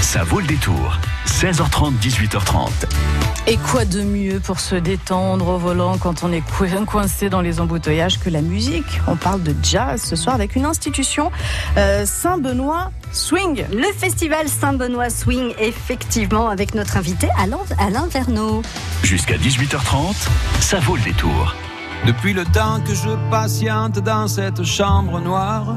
Ça vaut le détour. 16h30, 18h30. Et quoi de mieux pour se détendre au volant quand on est coincé dans les embouteillages que la musique? On parle de jazz ce soir avec une institution, euh, Saint-Benoît Swing. Le festival Saint-Benoît Swing, effectivement, avec notre invité Alain, Alain Verneau. Jusqu'à 18h30, ça vaut le détour. Depuis le temps que je patiente dans cette chambre noire,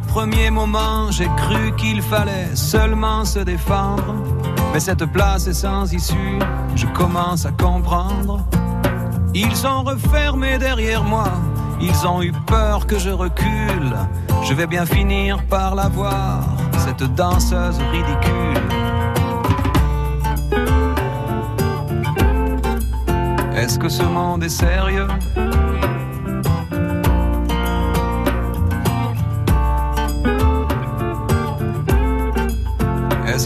Premiers moments, j'ai cru qu'il fallait seulement se défendre. Mais cette place est sans issue, je commence à comprendre. Ils sont refermés derrière moi, ils ont eu peur que je recule. Je vais bien finir par la voir, cette danseuse ridicule. Est-ce que ce monde est sérieux?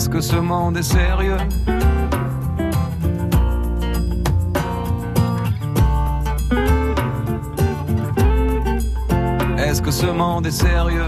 Est-ce que ce monde est sérieux Est-ce que ce monde est sérieux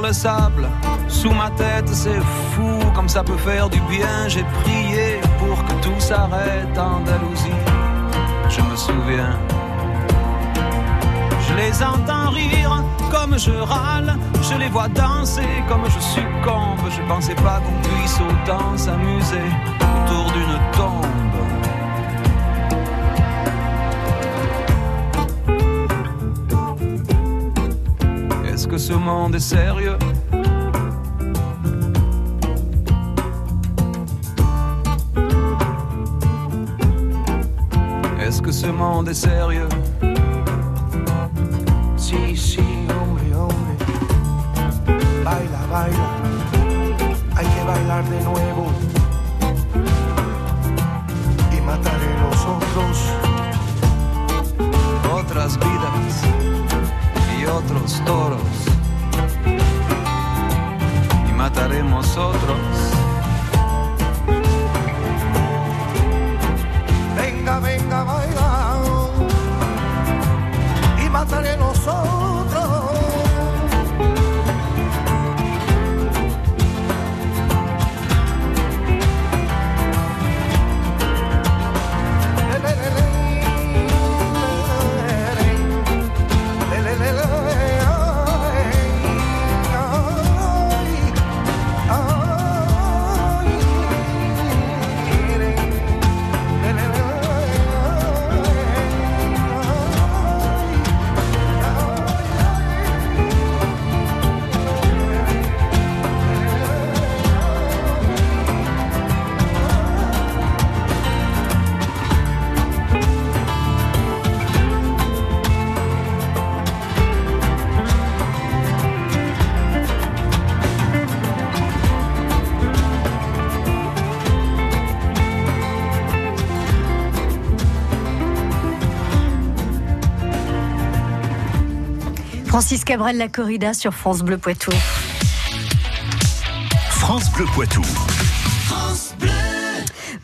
Le sable sous ma tête, c'est fou comme ça peut faire du bien. J'ai prié pour que tout s'arrête, Andalousie. Je me souviens. Je les entends rire comme je râle. Je les vois danser comme je succombe. Je pensais pas qu'on puisse autant s'amuser autour d'une tombe. Ce monde est sérieux? ce monde est sérieux. Si, si, hombre, hombre. Baila, baila. Hay que bailar de nuevo. Y mataré los otros. Otras vidas otros toros. Y mataremos otros. Francis Cabrel, la corrida sur France Bleu Poitou. France Bleu Poitou.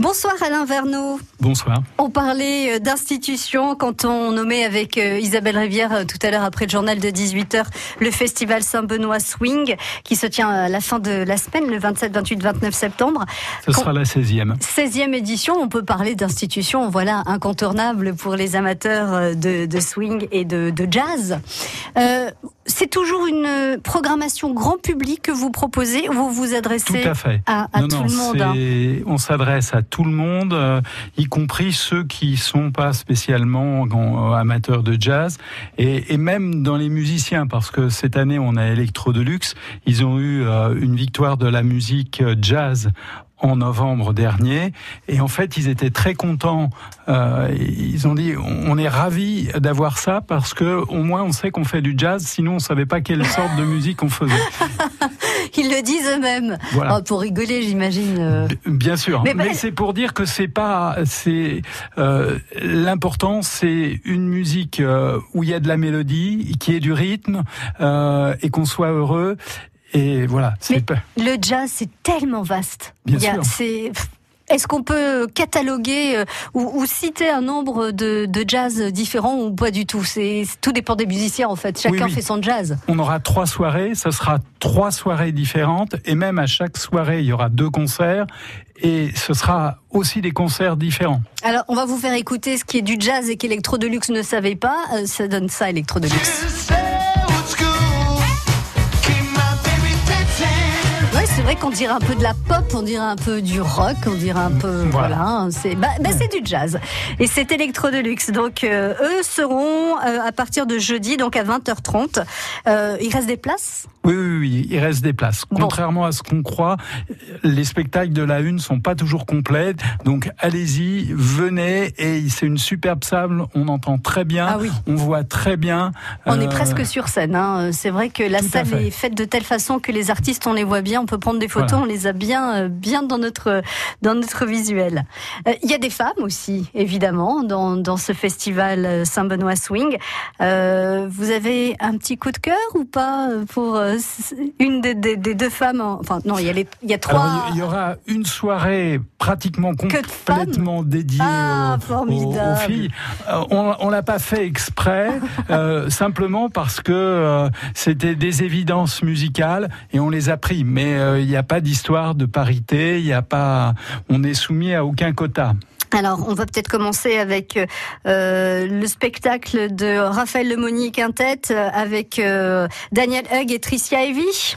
Bonsoir Alain Verneau. Bonsoir. On parlait euh, d'institutions quand on nommait avec euh, Isabelle Rivière euh, tout à l'heure après le journal de 18h le festival Saint-Benoît Swing qui se tient à la fin de la semaine, le 27, 28, 29 septembre. Ce sera la 16e. 16e édition, on peut parler d'institutions, voilà, incontournables pour les amateurs de, de swing et de, de jazz. Euh, c'est toujours une programmation grand public que vous proposez ou vous vous adressez Tout à fait. à, à Non, tout non, le monde hein On s'adresse à tout le monde, euh, y compris ceux qui sont pas spécialement euh, amateurs de jazz, et, et même dans les musiciens, parce que cette année on a Electro Deluxe, ils ont eu euh, une victoire de la musique euh, jazz en novembre dernier. Et en fait, ils étaient très contents. Euh, ils ont dit, on est ravis d'avoir ça parce que au moins on sait qu'on fait du jazz. Sinon, on savait pas quelle sorte de musique on faisait. Ils le disent eux-mêmes. Voilà. Oh, pour rigoler, j'imagine. euh. Bien sûr, Mais mais, bah- c'est pour dire que c'est pas, c'est euh, l'important, c'est une musique euh, où il y a de la mélodie, qui ait du rythme euh, et qu'on soit heureux. Et voilà, Mais-. Le jazz, c'est tellement vaste. Bien a- sûr. c'est- Est-ce qu'on peut cataloguer euh, ou, ou citer un nombre de, de jazz différents ou pas du tout? C'est tout dépend des musiciens en fait. Chacun Oui, oui. fait son jazz. On aura trois soirées, ce sera trois soirées différentes, et même à chaque soirée, il y aura deux concerts, et ce sera aussi des concerts différents. Alors, on va vous faire écouter ce qui est du jazz et qu'Electro Deluxe ne savait pas. Euh, ça donne ça, Electro Deluxe. Vrai qu'on dirait un peu de la pop, on dirait un peu du rock, on dirait un peu voilà, Voilà. hein, c'est bah, bah, c'est du jazz et c'est Electro Deluxe. Donc euh, eux seront euh, à partir de jeudi donc à 20h30. Euh, il reste des places? Oui, oui, oui, il reste des places. Contrairement à ce qu'on croit, les spectacles de la une sont pas toujours complets. Donc allez-y, venez et c'est une superbe salle. On entend très bien, Ah oui. on voit très bien. On est Euh, presque sur scène. Hein. C'est vrai que la tout salle fait. est faite de telle façon que les artistes, on les voit bien, on peut prendre des photos, Voilà. on les a bien, euh, bien dans notre, dans notre visuel. Euh, Il y a des femmes aussi, évidemment, dans, dans ce festival Saint-Benoît Swing. Euh, vous avez un petit coup de cœur ou pas pour une des, des- des deux femmes en- Enfin, non, il y a, les, il y a trois. Alors, il y- aura une soirée pratiquement complètement dédiée Ah, aux- aux, filles. Euh, on on l'a pas fait exprès, euh, simplement parce que euh, c'était des évidences musicales et on les a pris. Mais euh, il n'y a pas d'histoire de parité, il n'y a pas, on est soumis à aucun quota. Alors, on va peut-être commencer avec euh, le spectacle de Raphaël Lemonnier Quintet euh, avec euh, Daniel Hugg et Tricia Evie.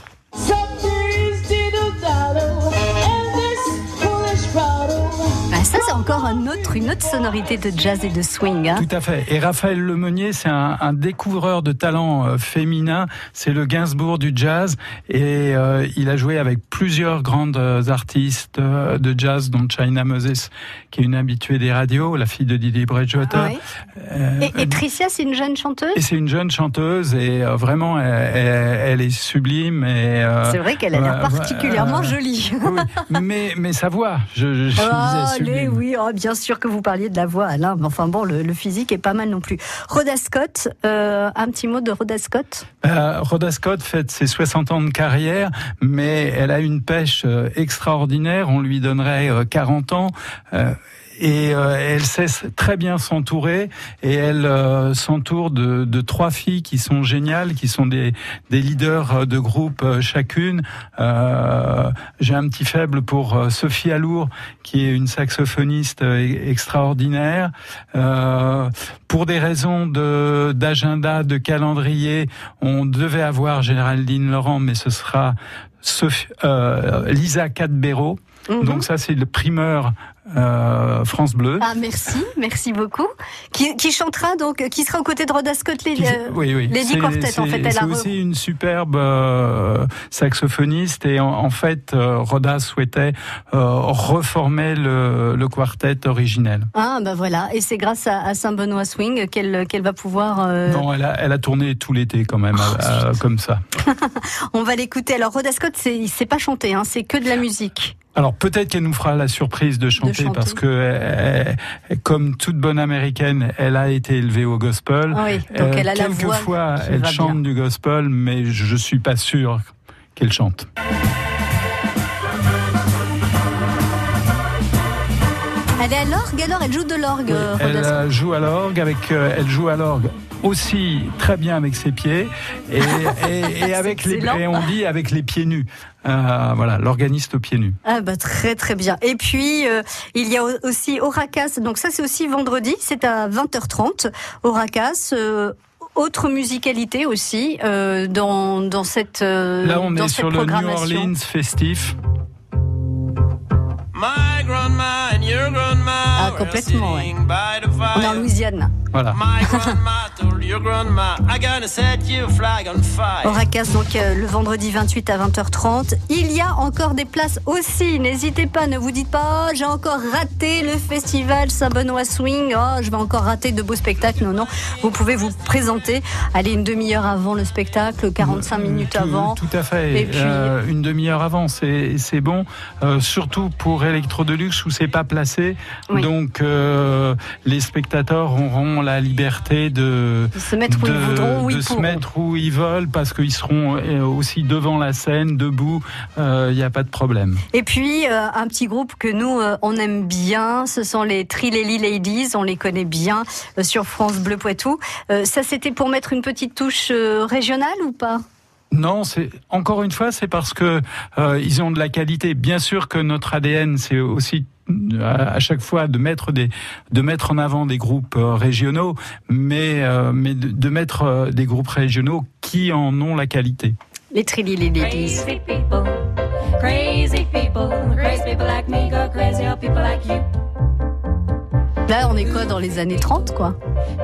Encore un autre, une autre sonorité de jazz et de swing. Hein. Tout à fait. Et Raphaël Lemonnier, c'est un, un découvreur de talent euh, féminin. C'est le Gainsbourg du jazz. Et euh, il a joué avec plusieurs grandes euh, artistes euh, de jazz, dont China Moses, qui est une habituée des radios, la fille de Didier Bridgewater. Ah Ouais. Et, et Tricia, c'est une jeune chanteuse? Et c'est une jeune chanteuse et vraiment, elle, elle- elle est sublime. Et, C'est vrai qu'elle a l'air particulièrement jolie. oui, mais, mais sa voix, je, je, je Ah, disais allez, sublime. Oh, bien sûr que vous parliez de la voix, Alain. Mais enfin bon, le, physique est pas mal non plus. Rhoda Scott, euh, un petit mot de Rhoda Scott? Euh, Rhoda Scott fête ses 60 ans de carrière, mais elle a une pêche euh, extraordinaire. On lui donnerait euh, 40 ans. Et euh, elle sait très bien s'entourer et elle euh, s'entoure de, de trois filles qui sont géniales, qui sont des, des leaders euh, de groupe euh, chacune. Euh, J'ai un petit faible pour euh, Sophie Alour, qui est une saxophoniste e- extraordinaire. Euh, pour des raisons d'agenda, de calendrier, on devait avoir Géraldine Laurent, mais ce sera Sophie, euh, Lisa Cadbero. Mhm. Donc ça, c'est le primeur euh, France Bleu. Ah merci, merci beaucoup. Qui, qui chantera donc, qui sera aux côtés de Rhoda Scott les, Qui- euh, oui. Lady Quartet, en fait, elle C'est re- aussi une superbe euh, saxophoniste et en, en fait, euh, Rhoda souhaitait euh, reformer le, le quartet originel. Ah bah voilà, et c'est grâce à, à Saint-Benoît Swing qu'elle qu'elle va pouvoir. euh, Non, elle a, elle a tourné tout l'été quand même, Oh, euh, comme ça. On va l'écouter. Alors Rhoda Scott c'est pas chanté, hein, c'est que de la musique. Alors peut-être qu'elle nous fera la surprise de chanter, chanter. parce que euh, comme toute bonne américaine, elle a été élevée au gospel. Ah oui, donc elle a la voix quelquefois, elle chante bien. du gospel, mais je suis pas sûr qu'elle chante. Elle est à l'orgue alors, elle joue de l'orgue. euh, Elle euh, joue à l'orgue avec, euh, elle joue à l'orgue aussi très bien avec ses pieds et, et, et avec les, et on dit avec les pieds nus. Euh, voilà, l'organiste aux pieds nus. Ah bah très très bien. Et puis euh, il y a au- aussi Oracas. Donc ça c'est aussi vendredi, c'est à 20h30. Oracas. euh, autre musicalité aussi euh, dans, dans cette euh, Là, on dans est cette sur le New. Orleans festif. My grandma and your grandma Ah, complètement, ouais. sitting by the On est en. Louisiane. Voilà. My grandma told your grandma, I gotta set your flag on fire. Oracas donc euh, le vendredi 28 à 20h30. Il y a encore des places aussi. N'hésitez pas, ne vous dites pas oh, j'ai encore raté le festival Saint-Benoît Swing. Oh, je vais encore rater de beaux spectacles. Non non, vous pouvez vous présenter. Allez une demi-heure avant le spectacle, 45 minutes Tout- avant. Tout à fait. Et puis- Euh, une demi-heure avant, c'est c'est bon. Euh, surtout pour Electro Deluxe où c'est pas Oui. Donc euh, les spectateurs auront la liberté de De se mettre où ils voudront, où de ils se mettre où ils veulent parce qu'ils seront euh, aussi devant la scène, debout. Il n'y a pas de problème. Et puis euh, un petit groupe que nous euh, on aime bien, ce sont les Trilelli Ladies, on les connaît bien euh, sur France Bleu Poitou. Euh, ça c'était pour mettre une petite touche euh, régionale ou pas? Non, c'est encore une fois, c'est parce que euh, ils ont de la qualité. Bien sûr que notre ADN, c'est aussi euh, à chaque fois de mettre des de mettre en avant des groupes euh, régionaux, mais euh, mais de, de mettre euh, des groupes régionaux qui en ont la qualité. Les Ladies. Crazy people, crazy people, crazy people like me go crazy, or people like you. Là on est quoi dans les années 30 quoi?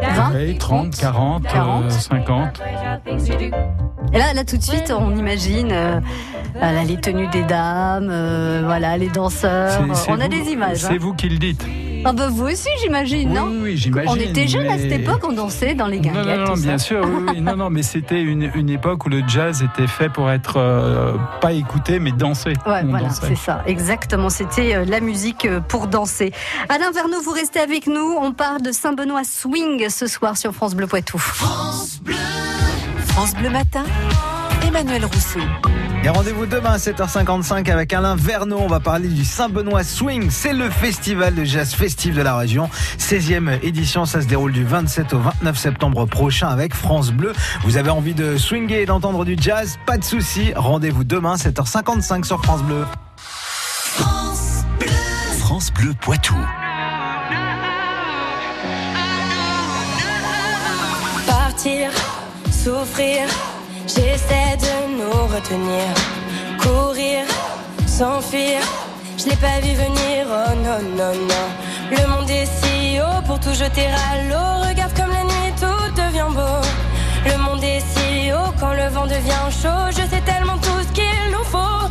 20 Oui, 30, 40, euh, 40. 50. Things you do. Et là, là tout de suite, on imagine euh, euh, là, les tenues des dames, euh, voilà, les danseurs. C'est- On a vous- des images. C'est hein. vous qui le dites. Ah bah vous aussi, j'imagine, Oui, non oui, oui, j'imagine. On était jeunes à cette époque, on dansait dans les guinguettes. non, non, tout bien ça. sûr, oui, oui. non, non, mais c'était une, une époque où le jazz était fait pour être euh, pas écouté, mais dansé. Ouais, On voilà, dansait. c'est ça, exactement. C'était euh, la musique pour danser. Alain Verneau, vous restez avec nous. On parle de Saint-Benoît Swing ce soir sur France Bleu Poitou. France Bleu Matin, Emmanuel Rousseau. Et rendez-vous demain à 7h55 avec Alain Vernon. On va parler du Saint-Benoît Swing. C'est le festival de jazz festif de la région. 16e édition. Ça se déroule du 27 au 29 septembre prochain avec France Bleu. Vous avez envie de swinger et d'entendre du jazz? Pas de souci. Rendez-vous demain 7h55 sur France Bleu. France Bleu Poitou. Partir, souffrir, j'essaie de nous retenir. Courir, s'enfuir, je l'ai pas vu venir, oh non, non, non. Le monde est si haut pour tout jeter à l'eau. Regarde comme la nuit tout devient beau. Le monde est si haut quand le vent devient chaud. Je sais tellement tout ce qu'il nous faut.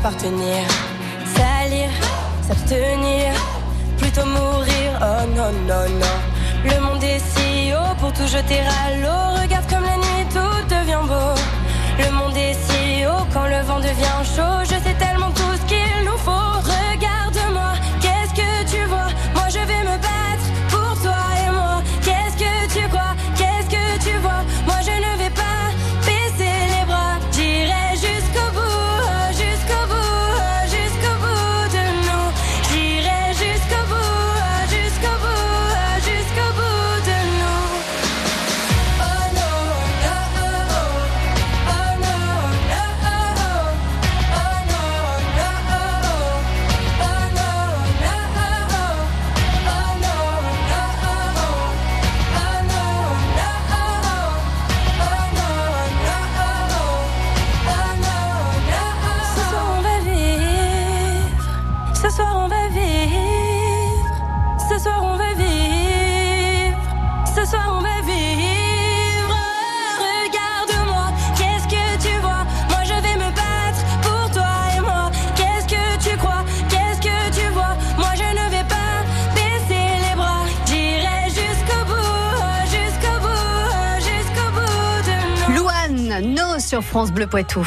Appartenir. Salir, s'abstenir, plutôt mourir. Oh non, non, non. Le monde est si haut pour tout jeter à l'eau. Regarde comme la nuit tout devient beau. Le monde est si haut quand le vent devient chaud. Je sais tellement tout ce qu'il nous faut. Ce soir on va vivre, ce soir on va vivre, ce soir on va vivre. Regarde-moi, qu'est-ce que tu vois, moi je vais me battre pour toi et moi. Qu'est-ce que tu crois, qu'est-ce que tu vois, moi je ne vais pas baisser les bras. J'irai jusqu'au bout, jusqu'au bout, jusqu'au bout de moi. Louane, nos sur France bleu poitou.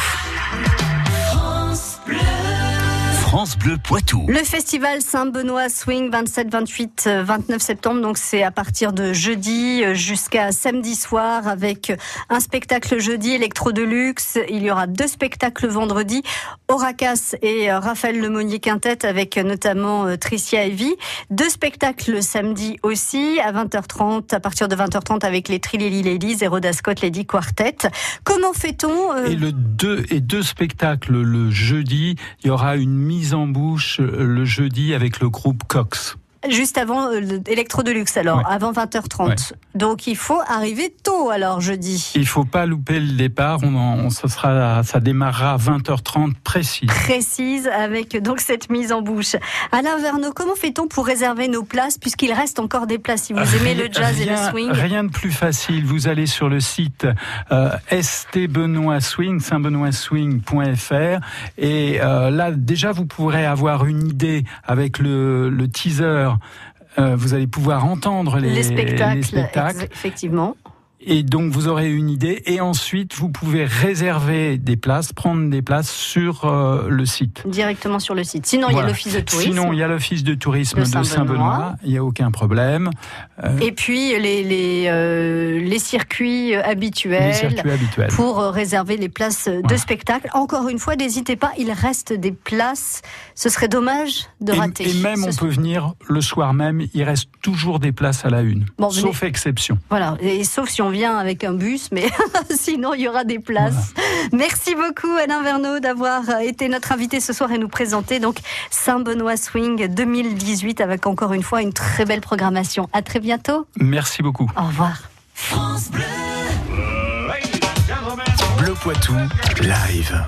Bleu Poitou. Le festival Saint-Benoît Swing 27, 28, 29 septembre. Donc c'est à partir de jeudi euh, jusqu'à samedi soir avec un spectacle jeudi électro de luxe. Il y aura deux spectacles vendredi. Oracas et euh, Raphaël Lemonnier Quintet avec notamment euh, Tricia Evie. Deux spectacles le samedi aussi à 20h30, à partir de 20h30 avec les Trilili Ladies et Rhoda Scott Lady Quartet. Comment fait-on Et le deux et deux spectacles le jeudi, il y aura une mise en bouche euh, le jeudi avec le groupe Cox. Juste avant euh, Electro Deluxe, alors, Ouais. avant 20h30. Ouais. Donc il faut arriver tôt, alors, jeudi. Il faut pas louper le départ. On, en- on- ça sera, ça démarrera à 20h30 précis. Précise avec donc cette mise en bouche. Alain Verneau, comment fait-on pour réserver nos places puisqu'il reste encore des places si vous aimez le jazz et le swing? Rien de plus facile. Vous allez sur le site euh, saintbenoîtswing.fr et euh, là déjà vous pourrez avoir une idée avec le, le teaser. Euh, vous allez pouvoir entendre les, les spectacles, les spectacles. ex- effectivement. Et donc vous aurez une idée et ensuite vous pouvez réserver des places, prendre des places sur euh, le site. Directement sur le site. Sinon, il y a l'office de tourisme. Sinon, il y a l'office de tourisme de de Saint-Benoît. Il n'y a aucun problème. Euh, Et puis les, les, euh, les circuits habituels. les circuits habituels. Pour réserver les places de spectacle. Encore une fois, n'hésitez pas, il reste des places. Ce serait dommage de Et- rater. Et, même, Ce on soir. peut venir le soir même. Il reste toujours des places à la une, Bon, venez. sauf exception. Voilà, et sauf si on vient avec un bus, mais sinon il y aura des places. Merci beaucoup Alain Verneau d'avoir euh, été notre invité ce soir et nous présenter donc Saint-Benoît Swing 2018 avec encore une fois une très belle programmation. À très bientôt. Merci beaucoup. Au revoir. Bleu Poitou, live.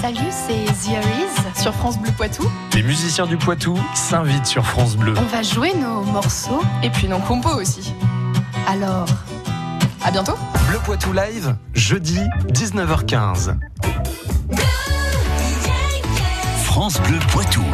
Salut, c'est The Aries sur France Bleu Poitou. Les musiciens du Poitou s'invitent sur France Bleu. On va jouer nos morceaux et puis nos compos aussi. Alors, à bientôt. Bleu Poitou live, jeudi 19h15. France Bleu Poitou.